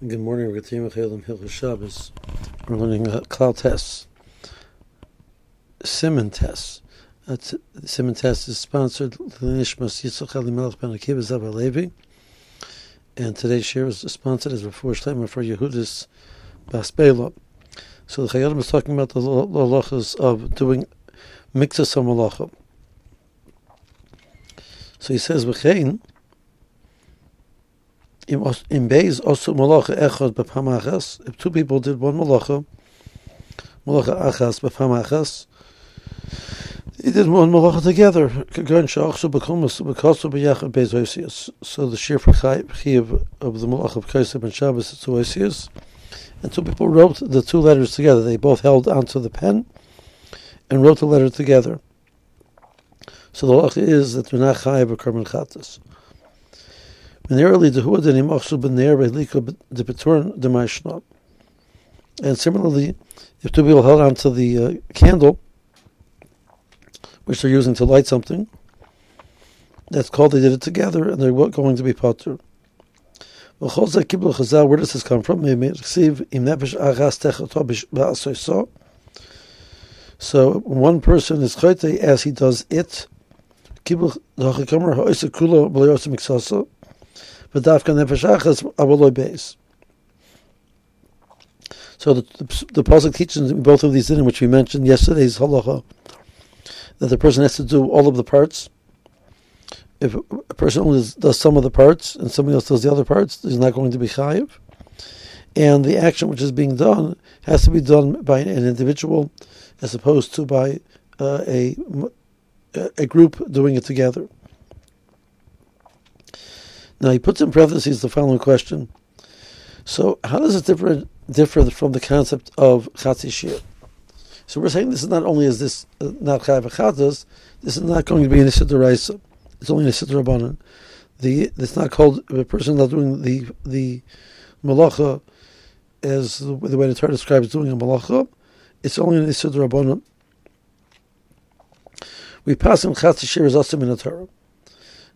Good morning, we're going to Hilchos Shabbos. We're learning uh, cloud tests, Siman tests. Uh, the Siman test is sponsored Nishmas Yitzchak Elimelech Ben Akiva Levi, and today's share is sponsored as Refuah Shleimah for Yehudis Basbela. So the Chayyim is talking about the halachas of doing mixas malacha. So he says, "V'chein." In Beis also malacha echad b'pam achas. If two people did one malacha, malacha achas b'pam achas, they did one malacha together. So the shiur for chiyuv of the malacha of Kaisib and Shabbos is. And two people wrote the two letters together. They both held onto the pen and wrote the letter together. So the halacha is that they're not chayiv or karmen chatas. And similarly, if two people held onto the uh, candle, which they're using to light something, that's called they did it together and they're going to be potter. Where does this come from? So one person is chayte as he does it. So the, the, the Pasuk teaches in both of these in which we mentioned yesterday's halacha, that the person has to do all of the parts. If a person only does some of the parts and somebody else does the other parts, he's not going to be chayiv. And the action which is being done has to be done by an individual as opposed to by uh, a, a group doing it together. Now he puts in parentheses the following question. So how does it differ differ from the concept of chatzi shiur? So we're saying this is not only is this uh, not chayav this is not going to be an isidaraisa. It's only an isidarabanan. The it's not called a person not doing the the malacha as the, the way the Torah describes doing a malacha. It's only an isidarabanan. We pass in chatzi shiur is also in the Torah.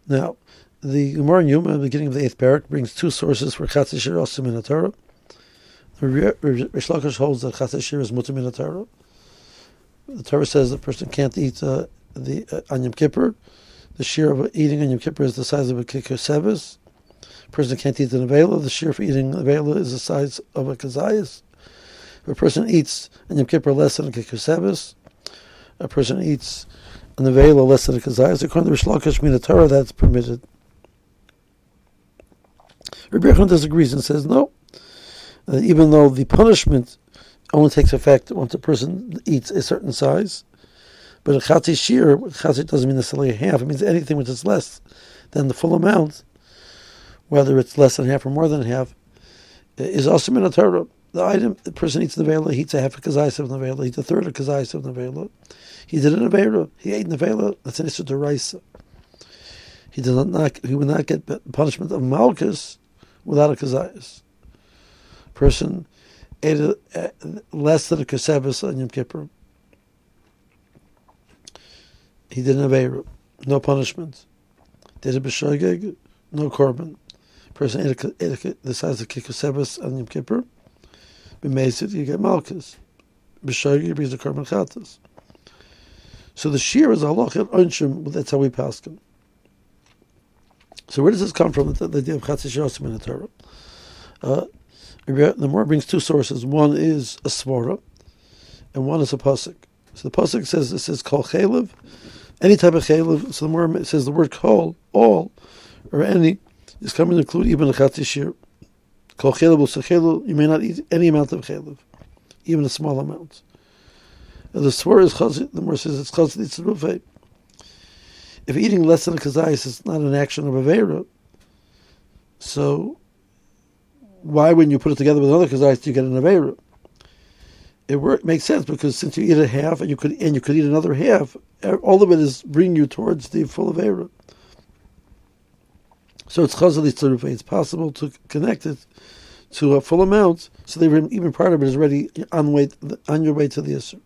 Now the Gemara in Yoma, the beginning of the eighth perek, brings two sources for Chatzis Shiur Osim in the Torah. Reish Lakish holds that Chatzis Shiur is mutim in the Torah. The Torah says the person can't eat uh, the uh, Kippur. The shear of eating on Kippur is the size of a kakoseves. A person can't eat the nevela. The shear for eating nevela is the size of a kazayas. If a person eats on Kippur less than a kakoseves, a person eats a nevela less than a kazayas, according to Reish Lakish, Torah, that's permitted. Rabbi Yochanan disagrees and says no. Uh, even though the punishment only takes effect once a person eats a certain size, but a chatzi shiur, chatzi doesn't mean necessarily half. It means anything which is less than the full amount, whether it's less than half or more than half, is also in a. The item the person eats nevela, he eats a half a kazayis of nevela, he eats a third of kazayis of nevela. He did an nevela, he ate nevela. That's an issue deraisa. He did not. He would not get punishment of malchus without a kazayas. Person ate less than a koseves on Yom Kippur. He didn't have a no punishment. Did a b'shogeg, no korban. Person ate, a, ate a, the size of kakoseves on Yom Kippur. B'mezid, you get malchus. B'shogeg brings the korban chatas. So the shear is a halach unshim. That's how we pass him. So where does this come from? The, the idea of chatzis in the Torah. Uh, the Gemara brings two sources. One is a svara, and one is a pasuk. So the pasuk says it says kol chaylev, any type of chaylev. So the Gemara says the word kol, all, or any, is coming to include even a chatzis. Kol chaylev chaylev. You may not eat any amount of chaylev, even a small amount. And the svara is chazit. The Gemara says it's chazit. It's rufay if eating less than a kazayis is not an action of Avera, so why, when you put it together with another kazayis, do you get an Avera? It work, makes sense because since you eat a half and you could and you could eat another half, all of it is bringing you towards the full Avera. So it's chazali. It's possible to connect it to a full amount, so they even part of it is already on way on your way to the Isser.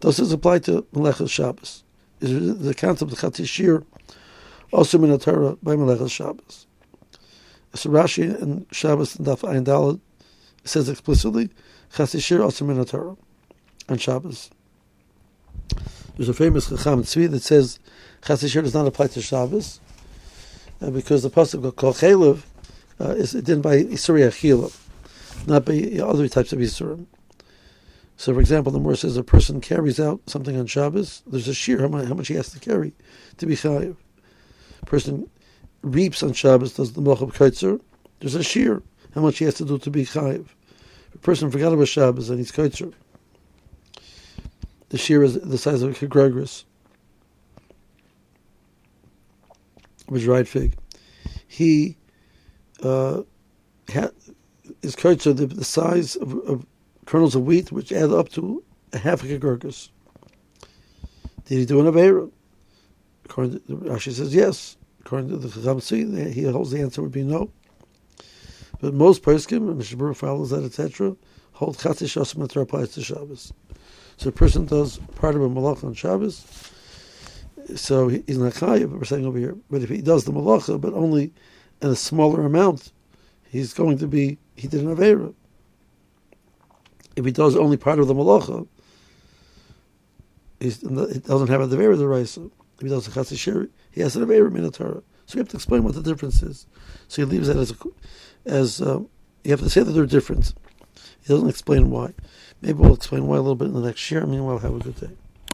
Does this apply to Meleches Shabbos? Is the concept of Chatzis Shiur, also in the Torah by Meleches Shabbos. So Rashi and Shabbos and Daf Ayin Daled says explicitly, Chasishir also Torah on Shabbos. There's a famous Chacham Tzvi that says Chasishir does not apply to Shabbos uh, because the pasuk called Chaylev uh, is done by Isuri Achila, not by other types of Isurim. So, for example, the Morah says a person carries out something on Shabbos. There's a shear how much, how much he has to carry to be chayiv. A person reaps on Shabbos, does the malach kaitzer. There's a shear how much he has to do to be chayiv. A person forgot about Shabbos and he's kaitzer. The shear is the size of a kagregris, which dried fig. He uh, ha, is kaitzer the, the size of, of kernels of wheat, which add up to a half a gurgus. Did he do an Avera? According to Rashi says yes. According to the Chacham Tzvi, he holds the answer would be no. But most poskim, and Mishabur follows that, etc., hold Chatzi Shasam applies to Shabbos. So a person does part of a malach on Shabbos, so he's not chayiv, we're saying over here. But if he does the malacha, but only in a smaller amount, he's going to be, he did an Avera if he does only part of the malacha, he doesn't have a the raisa. If he does a chatzi shiur, he has a dever in the Torah. So you have to explain what the difference is. So he leaves that as a, as um, you have to say that they're different. He doesn't explain why. Maybe we'll explain why a little bit in the next year. Meanwhile, have a good day.